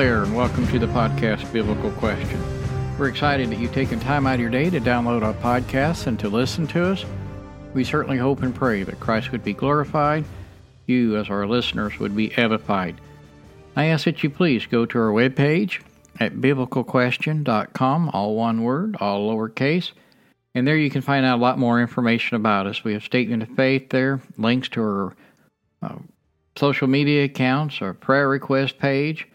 there, and welcome to the podcast Biblical Question. We're excited that you've taken time out of your day to download our podcast and to listen to us. We certainly hope and pray that Christ would be glorified, you, as our listeners, would be edified. I ask that you please go to our webpage at biblicalquestion.com, all one word, all lowercase, and there you can find out a lot more information about us. We have statement of faith there, links to our uh, social media accounts, our prayer request page,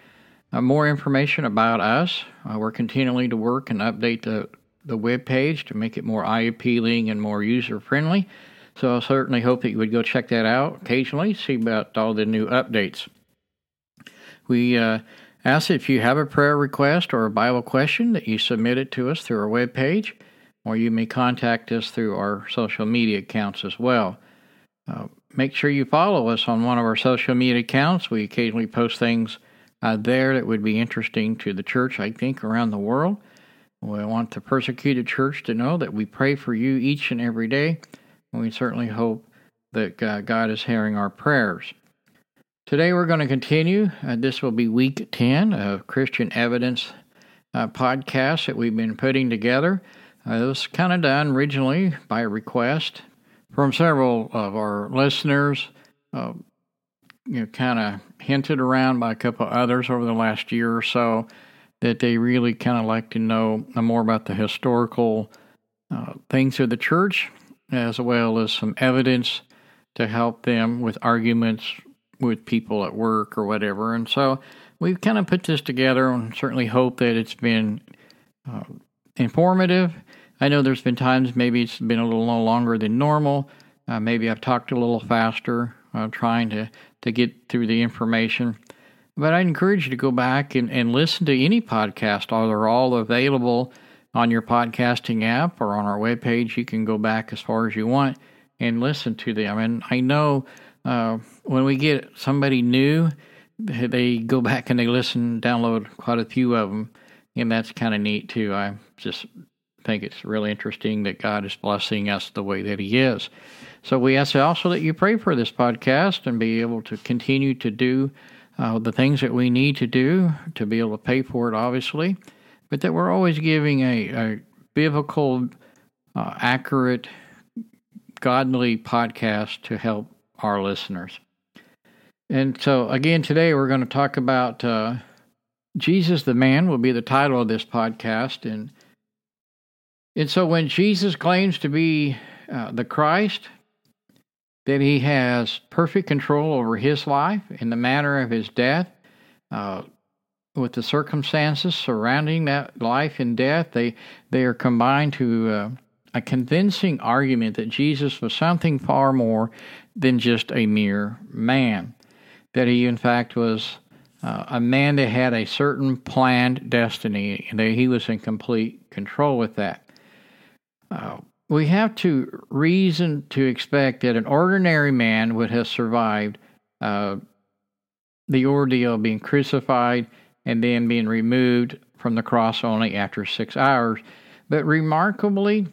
uh, more information about us. Uh, we're continuing to work and update the, the web page to make it more eye appealing and more user friendly. So I certainly hope that you would go check that out occasionally, see about all the new updates. We uh, ask if you have a prayer request or a Bible question that you submit it to us through our web page, or you may contact us through our social media accounts as well. Uh, make sure you follow us on one of our social media accounts. We occasionally post things uh, there that would be interesting to the church, I think, around the world. We want the persecuted church to know that we pray for you each and every day. And we certainly hope that uh, God is hearing our prayers. Today we're going to continue. Uh, this will be week 10 of Christian Evidence uh, podcast that we've been putting together. Uh, it was kind of done originally by request from several of our listeners, uh, you know, kind of hinted around by a couple others over the last year or so that they really kind of like to know more about the historical uh, things of the church, as well as some evidence to help them with arguments with people at work or whatever. And so we've kind of put this together and certainly hope that it's been uh, informative I know there's been times maybe it's been a little longer than normal. Uh, maybe I've talked a little faster, uh, trying to, to get through the information. But I encourage you to go back and, and listen to any podcast. They're all available on your podcasting app or on our webpage. You can go back as far as you want and listen to them. And I know uh, when we get somebody new, they go back and they listen, download quite a few of them, and that's kind of neat too. I just think it's really interesting that God is blessing us the way that He is. So we ask also that you pray for this podcast and be able to continue to do uh, the things that we need to do to be able to pay for it, obviously, but that we're always giving a, a biblical, uh, accurate, godly podcast to help our listeners. And so, again, today we're going to talk about uh, Jesus the Man, will be the title of this podcast. And and so when Jesus claims to be uh, the Christ, that he has perfect control over his life and the manner of his death, uh, with the circumstances surrounding that life and death, they, they are combined to uh, a convincing argument that Jesus was something far more than just a mere man. That he, in fact, was uh, a man that had a certain planned destiny, and that he was in complete control with that. Uh, we have to reason to expect that an ordinary man would have survived uh, the ordeal of being crucified and then being removed from the cross only after six hours. But remarkably,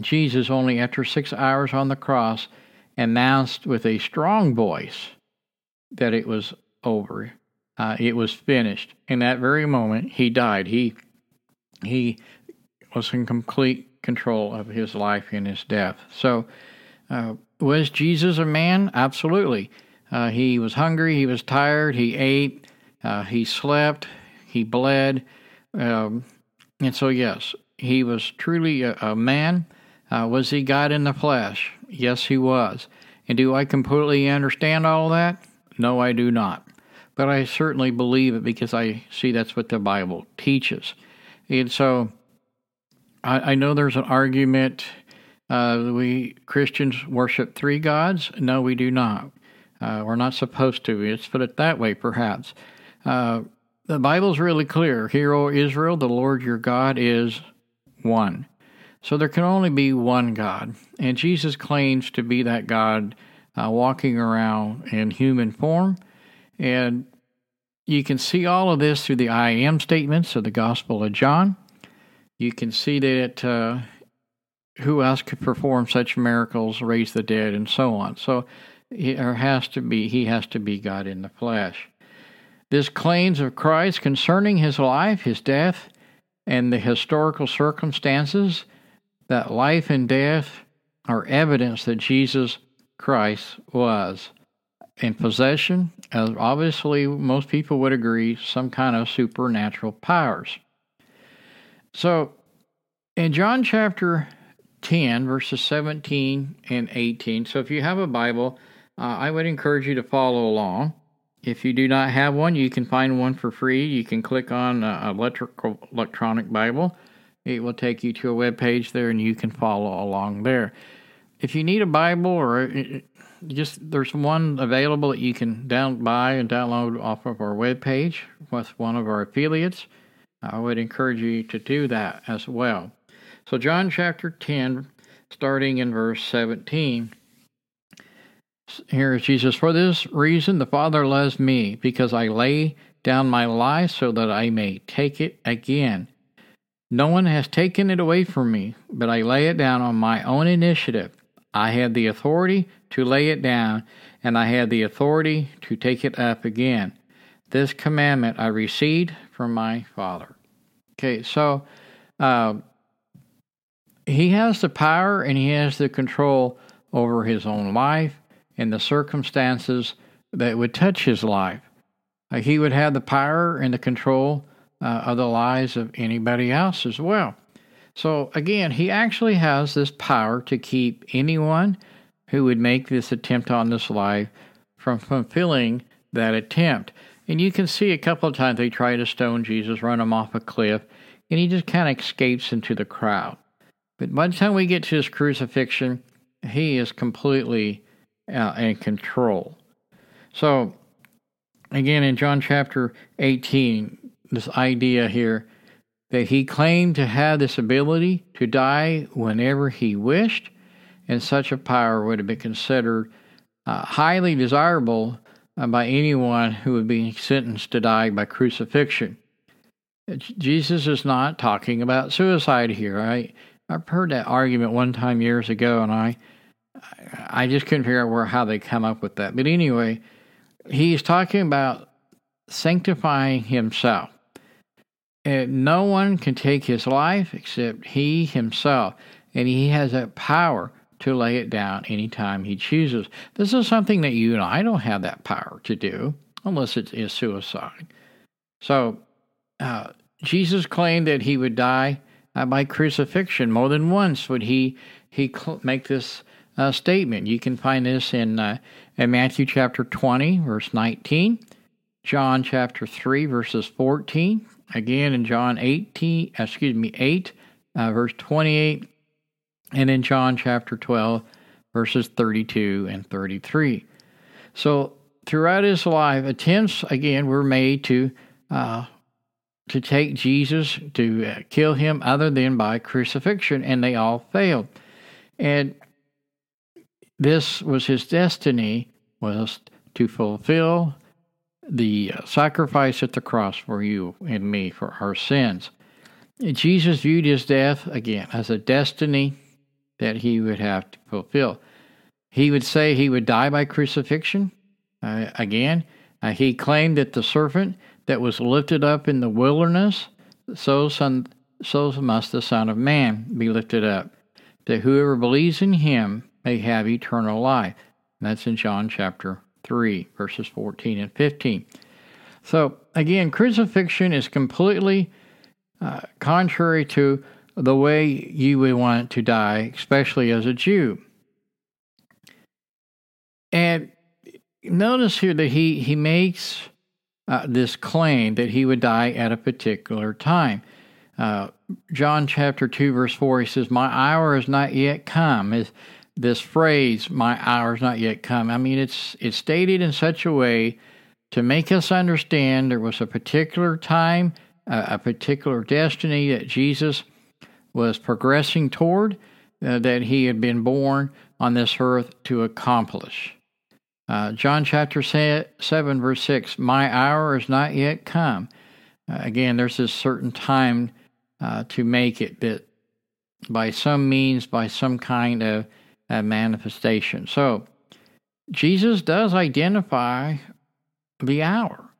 Jesus, only after six hours on the cross, announced with a strong voice that it was over. Uh, it was finished. In that very moment, he died. He he was in complete control of his life and his death. So, uh, was Jesus a man? Absolutely. Uh, he was hungry, he was tired, he ate, uh, he slept, he bled. Um, and so, yes, he was truly a, a man. Uh, was he God in the flesh? Yes, he was. And do I completely understand all that? No, I do not. But I certainly believe it because I see that's what the Bible teaches. And so, I, I know there's an argument. Uh, we Christians worship three gods. No, we do not. Uh, we're not supposed to. Let's put it that way, perhaps. Uh, the Bible's really clear. Hear, O Israel, the Lord your God is one. So there can only be one God. And Jesus claims to be that God uh, walking around in human form. And you can see all of this through the I am statements of the Gospel of John you can see that uh, who else could perform such miracles, raise the dead, and so on. So there has to be he has to be God in the flesh. This claims of Christ concerning his life, his death, and the historical circumstances that life and death are evidence that Jesus Christ was in possession of obviously most people would agree some kind of supernatural powers. So in John chapter 10, verses 17 and 18, so if you have a Bible, uh, I would encourage you to follow along. If you do not have one, you can find one for free. You can click on uh, electrical electronic Bible. It will take you to a web page there, and you can follow along there. If you need a Bible, or uh, just there's one available that you can down buy and download off of our web page with one of our affiliates. I would encourage you to do that as well. So, John chapter 10, starting in verse 17. Here is Jesus. For this reason, the Father loves me, because I lay down my life so that I may take it again. No one has taken it away from me, but I lay it down on my own initiative. I had the authority to lay it down, and I had the authority to take it up again. This commandment I received from my Father. Okay, so uh, he has the power and he has the control over his own life and the circumstances that would touch his life. Uh, he would have the power and the control uh, of the lives of anybody else as well. So, again, he actually has this power to keep anyone who would make this attempt on this life from fulfilling that attempt. And you can see a couple of times they try to stone Jesus, run him off a cliff, and he just kind of escapes into the crowd. But by the time we get to his crucifixion, he is completely uh, in control. So, again, in John chapter 18, this idea here that he claimed to have this ability to die whenever he wished, and such a power would have been considered uh, highly desirable Uh, by anyone who would be sentenced to die by crucifixion. Jesus is not talking about suicide here. I I've heard that argument one time years ago, and I I just couldn't figure out where how they come up with that. But anyway, he's talking about sanctifying himself. And no one can take his life except he himself, and he has that power to lay it down anytime he chooses. This is something that you and I don't have that power to do unless it is suicide. So, uh, Jesus claimed that he would die uh, by crucifixion. More than once would he he cl- make this uh, statement. You can find this in, uh, in Matthew chapter 20, verse 19, John chapter 3, verses 14, again in John 18, excuse me, 8, uh, verse 28, and in John chapter 12, verses 32 and 33. So throughout his life, attempts again were made to uh, to take Jesus to uh, kill him, other than by crucifixion, and they all failed. And this was his destiny was to fulfill the uh, sacrifice at the cross for you and me for our sins. Jesus viewed his death again as a destiny that he would have to fulfill. He would say he would die by crucifixion. Uh, again, uh, he claimed that the serpent that was lifted up in the wilderness, so, son, so must the Son of Man be lifted up, that whoever believes in him may have eternal life. And that's in John chapter 3, verses 14 and 15. So, again, crucifixion is completely uh, contrary to the way you would want to die, especially as a Jew. And notice here that he, he makes uh, this claim that he would die at a particular time. Uh, John chapter 2, verse 4, he says, My hour has not yet come. Is this phrase, my hour has not yet come. I mean, it's it's stated in such a way to make us understand there was a particular time, a particular destiny that Jesus was progressing toward uh, that he had been born on this earth to accomplish. Uh, John chapter 7, verse 6 My hour is not yet come. Uh, again, there's this certain time uh, to make it that by some means, by some kind of manifestation. So, Jesus does identify the hour.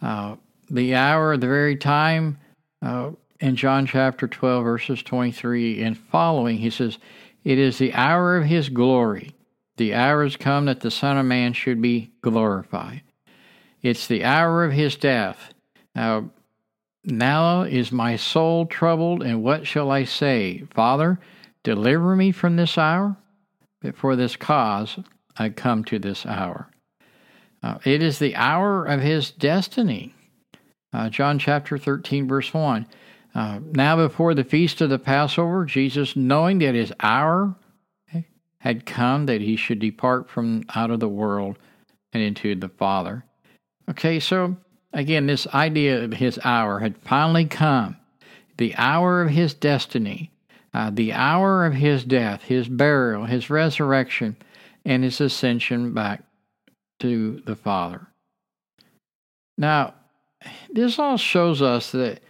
Uh, the hour, the very time, uh, in John chapter 12, verses 23 and following, he says, It is the hour of his glory. The hour has come that the Son of Man should be glorified. It's the hour of his death. Now, now is my soul troubled, and what shall I say? Father, deliver me from this hour? But for this cause I come to this hour. Uh, it is the hour of his destiny. Uh, John chapter 13, verse 1. Uh, now, before the feast of the Passover, Jesus, knowing that his hour had come that he should depart from out of the world and into the Father. Okay, so again, this idea of his hour had finally come. The hour of his destiny, uh, the hour of his death, his burial, his resurrection, and his ascension back to the Father. Now, this all shows us that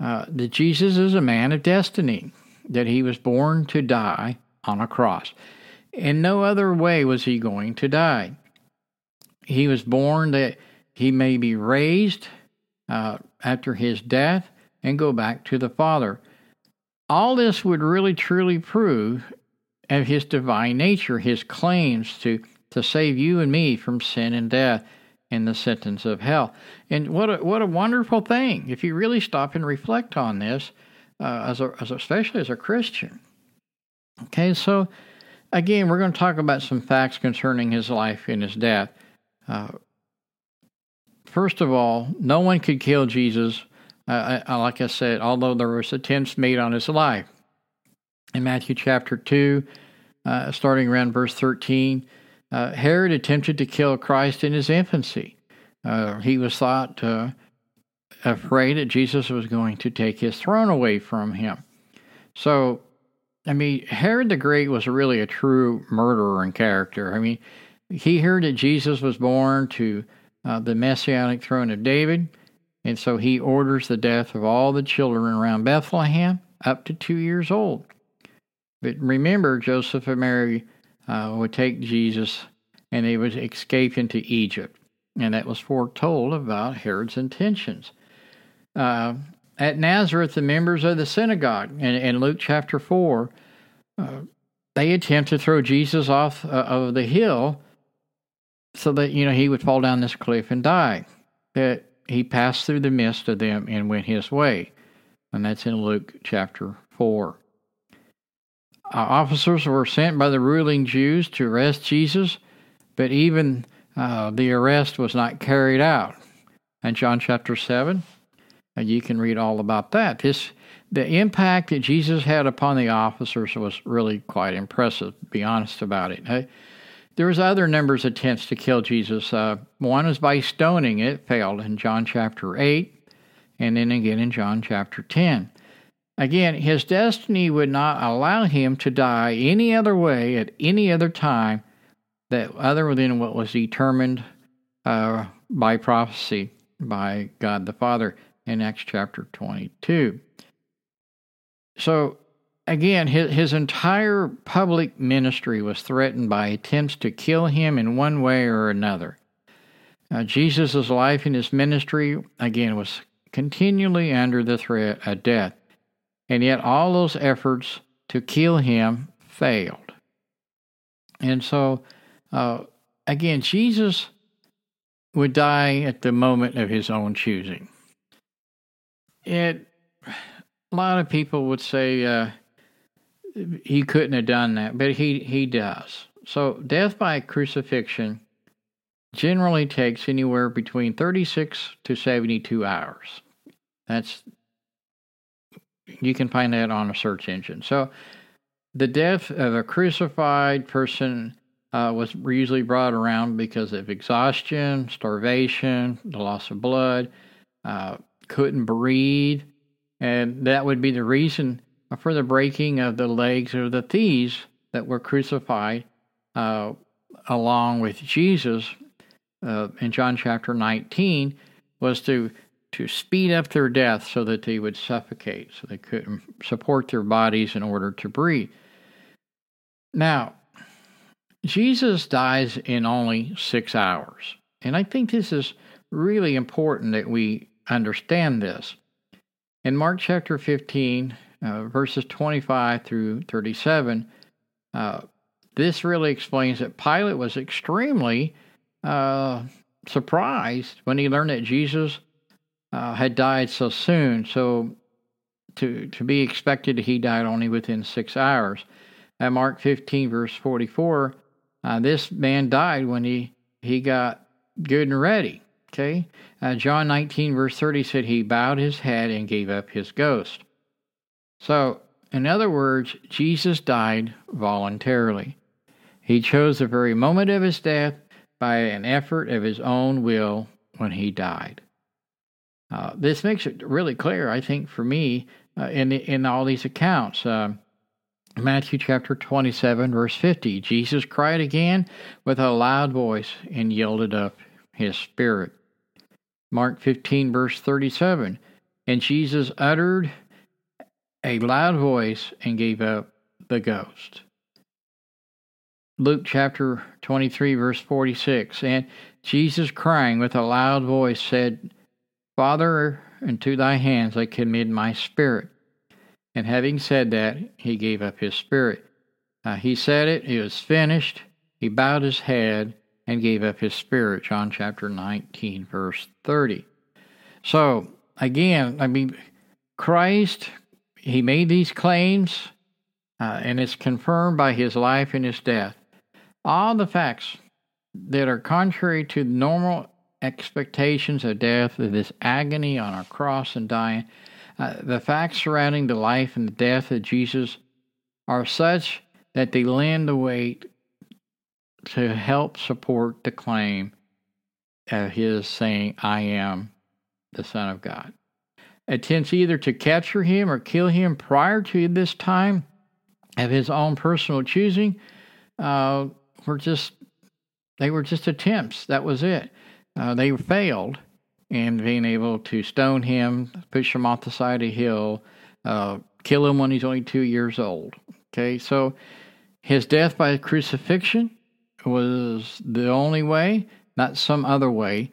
uh, that Jesus is a man of destiny, that he was born to die on a cross. In no other way was he going to die. He was born that he may be raised uh, after his death and go back to the Father. All this would really truly prove of his divine nature, his claims to, to save you and me from sin and death in the sentence of hell. And what a, what a wonderful thing if you really stop and reflect on this, uh, as, a, as a, especially as a Christian. Okay, so again, we're going to talk about some facts concerning his life and his death. Uh, first of all, no one could kill Jesus. Uh, I, like I said, although there was attempts made on his life. In Matthew chapter 2, uh, starting around verse 13, uh, Herod attempted to kill Christ in his infancy. Uh, he was thought uh, afraid that Jesus was going to take his throne away from him. So, I mean, Herod the Great was really a true murderer in character. I mean, he heard that Jesus was born to uh, the messianic throne of David, and so he orders the death of all the children around Bethlehem up to two years old. But remember, Joseph and Mary uh, would take Jesus and they would escape into Egypt. And that was foretold about Herod's intentions. Uh, at Nazareth, the members of the synagogue, in, in Luke chapter 4, uh, they attempt to throw Jesus off uh, of the hill so that, you know, he would fall down this cliff and die. That he passed through the midst of them and went his way. And that's in Luke chapter 4. Uh, officers were sent by the ruling Jews to arrest Jesus, but even uh, the arrest was not carried out. In John chapter 7, uh, you can read all about that. This, the impact that Jesus had upon the officers was really quite impressive, be honest about it. there was other numbers attempts to kill Jesus. Uh, one was by stoning. It failed in John chapter 8, and then again in John chapter 10. Again, his destiny would not allow him to die any other way at any other time that other than what was determined uh, by prophecy by God the Father in Acts chapter 22. So, again, his, his entire public ministry was threatened by attempts to kill him in one way or another. Uh, Jesus' life and his ministry, again, was continually under the threat of death. And yet, all those efforts to kill him failed. And so, uh, again, Jesus would die at the moment of his own choosing. It, a lot of people would say uh, he couldn't have done that, but he, he does. So, death by crucifixion generally takes anywhere between 36 to 72 hours. That's you can find that on a search engine. So, the death of a crucified person uh, was usually brought around because of exhaustion, starvation, the loss of blood, uh, couldn't breathe, and that would be the reason for the breaking of the legs of the thieves that were crucified uh, along with Jesus uh, in John chapter 19 was to to speed up their death so that they would suffocate, so they couldn't support their bodies in order to breathe. Now, Jesus dies in only six hours. And I think this is really important that we understand this. In Mark chapter 15, uh, verses 25 through 37, uh, this really explains that Pilate was extremely uh, surprised when he learned that Jesus uh, had died so soon. So, to, to be expected, he died only within six hours. At Mark 15, verse 44, uh, this man died when he, he got good and ready. Okay? Uh, John 19, verse 30 said he bowed his head and gave up his ghost. So, in other words, Jesus died voluntarily. He chose the very moment of his death by an effort of his own will when he died. Uh, this makes it really clear, I think, for me uh, in in all these accounts. Uh, Matthew chapter 27, verse 50 Jesus cried again with a loud voice and yielded up his spirit. Mark 15, verse 37 And Jesus uttered a loud voice and gave up the ghost. Luke chapter 23, verse 46 And Jesus, crying with a loud voice, said, Father, into thy hands I commit my spirit. And having said that, he gave up his spirit. Uh, he said it, it was finished. He bowed his head and gave up his spirit. John chapter 19, verse 30. So, again, I mean, Christ, he made these claims, uh, and it's confirmed by his life and his death. All the facts that are contrary to normal expectations of death, of this agony on a cross and dying, uh, the facts surrounding the life and the death of Jesus are such that they lend the weight to help support the claim of his saying, I am the Son of God. Attempts either to capture him or kill him prior to this time of his own personal choosing uh, were just they were just attempts. That was it. Uh, they failed in being able to stone him, push him off the side of a hill, uh, kill him when he's only two years old. Okay, so his death by crucifixion was the only way, not some other way,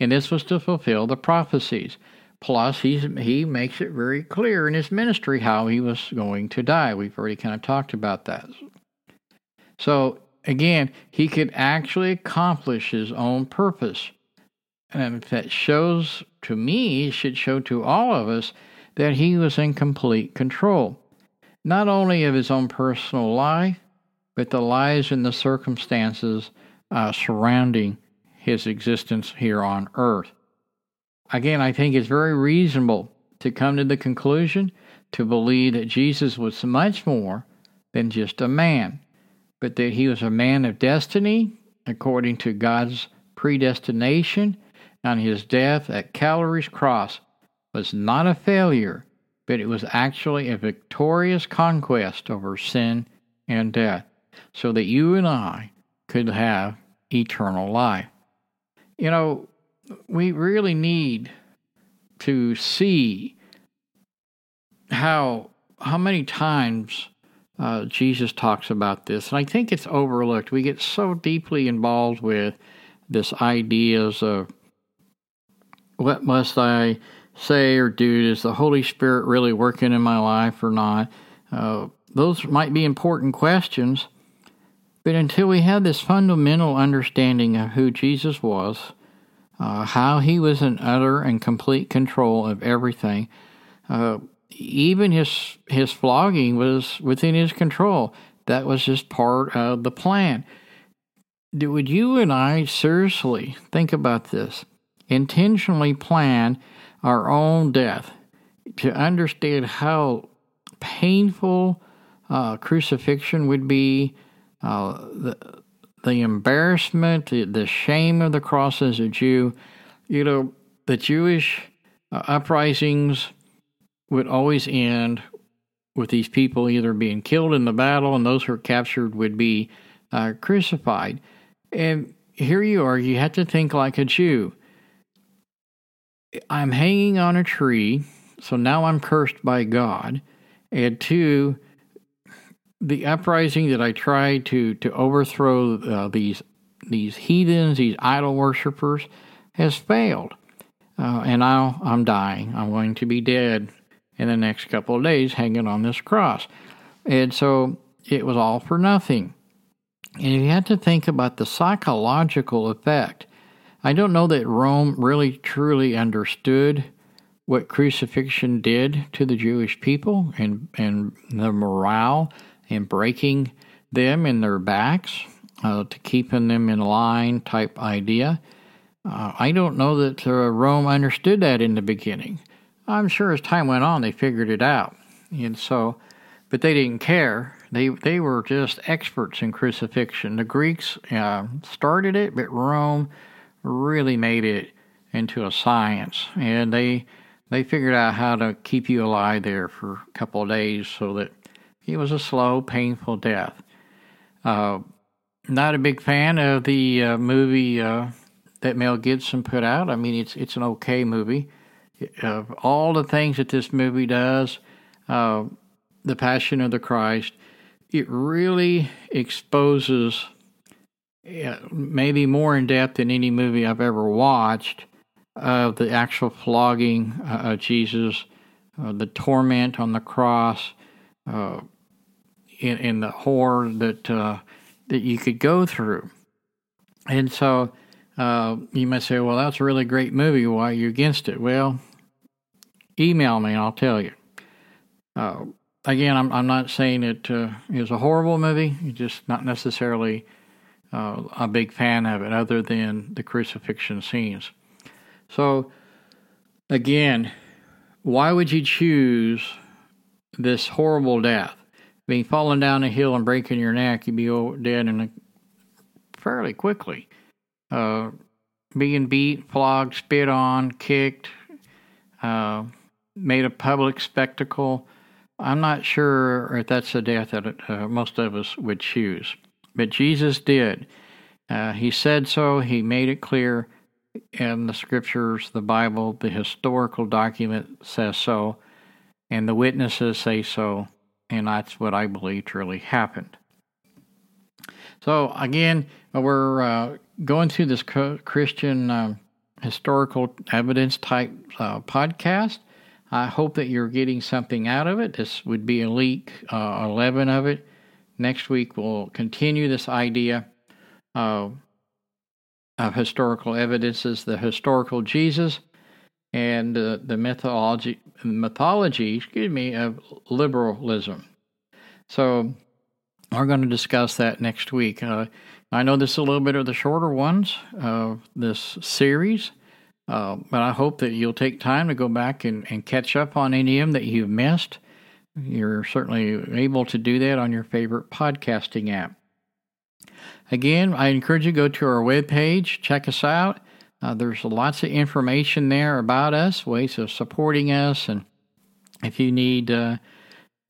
and this was to fulfill the prophecies. Plus, he's, he makes it very clear in his ministry how he was going to die. We've already kind of talked about that. So, again, he could actually accomplish his own purpose. And that shows to me, should show to all of us, that he was in complete control, not only of his own personal life, but the lives and the circumstances uh, surrounding his existence here on earth. Again, I think it's very reasonable to come to the conclusion to believe that Jesus was much more than just a man, but that he was a man of destiny according to God's predestination, and his death at Calvary's cross was not a failure, but it was actually a victorious conquest over sin and death, so that you and I could have eternal life. You know, we really need to see how how many times uh, Jesus talks about this, and I think it's overlooked. We get so deeply involved with this ideas of what must I say or do? Is the Holy Spirit really working in my life or not? Uh, those might be important questions, but until we have this fundamental understanding of who Jesus was, uh, how he was in utter and complete control of everything, uh, even his his flogging was within his control. That was just part of the plan. Would you and I seriously think about this? Intentionally plan our own death to understand how painful uh, crucifixion would be, uh, the, the embarrassment, the, the, shame of the cross as a Jew. You know, the Jewish uh, uprisings would always end with these people either being killed in the battle and those who were captured would be uh, crucified. And here you are, you have to think like a Jew. I'm hanging on a tree, so now I'm cursed by God. And two, the uprising that I tried to to overthrow uh, these these heathens, these idol worshippers, has failed. Uh, and now I'm dying. I'm going to be dead in the next couple of days hanging on this cross. And so it was all for nothing. And you had to think about the psychological effect. I don't know that Rome really truly understood what crucifixion did to the Jewish people and, and the morale and breaking them in their backs uh, to keeping them in line type idea. Uh, I don't know that uh, Rome understood that in the beginning. I'm sure as time went on, they figured it out. And so, but they didn't care. They they were just experts in crucifixion. The Greeks uh, started it, but Rome really made it into a science, and they they figured out how to keep you alive there for a couple of days so that it was a slow, painful death. Uh, not a big fan of the uh, movie uh, that Mel Gibson put out. I mean, it's it's an okay movie. Of all the things that this movie does, uh, the Passion of the Christ, it really exposes, maybe more in depth than any movie I've ever watched, of the actual flogging uh, of Jesus, uh, the torment on the cross, uh, the horror that uh, that you could go through. And so uh, you might say, well, that's a really great movie. Why are you against it? Well, email me and I'll tell you. Uh, again, I'm, I'm not saying it uh, is a horrible movie. It's just not necessarily uh, a big fan of it, other than the crucifixion scenes. So, again, why would you choose this horrible death? Being fallen down a hill and breaking your neck, you'd be dead in a, fairly quickly. Uh, being beat, flogged, spit on, kicked, uh, made a public spectacle. I'm not sure if that's a death that uh, most of us would choose, but Jesus did. Uh, he said so. He made it clear in the scriptures, the Bible, the historical document says so, and the witnesses say so, and that's what I believe truly happened. So, again, we're uh, going through this Christian uh, historical evidence type uh, podcast. I hope that you're getting something out of it. This would be a leak uh, 11 of it. Next week, we'll continue this idea of historical evidences, the historical Jesus, and uh, the mythology, mythology, excuse me, of liberalism. So, we're going to discuss that next week. Uh, I know this is a little bit of the shorter ones of this series, uh, but I hope that you'll take time to go back and, and catch up on any of them that you've missed. You're certainly able to do that on your favorite podcasting app. Again, I encourage you to go to our webpage, check us out. Uh, there's lots of information there about us, ways of supporting us, and if you need uh,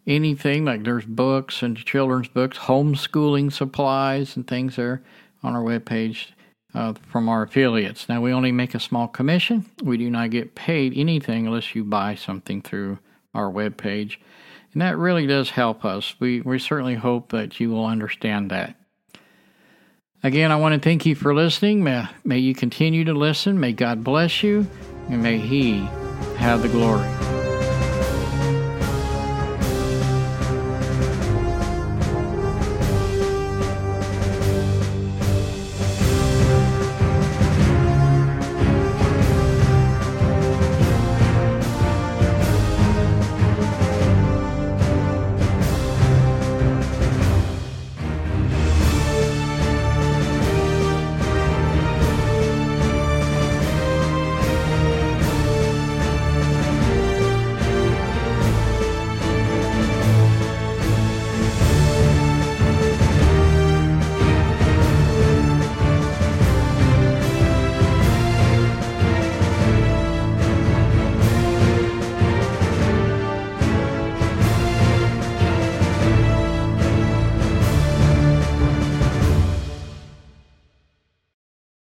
anything like there's books and children's books, homeschooling supplies, and things there on our webpage uh, from our affiliates. Now, we only make a small commission. We do not get paid anything unless you buy something through our webpage. And that really does help us. We, we certainly hope that you will understand that. Again, I want to thank you for listening. May, may you continue to listen. May God bless you, and may He have the glory.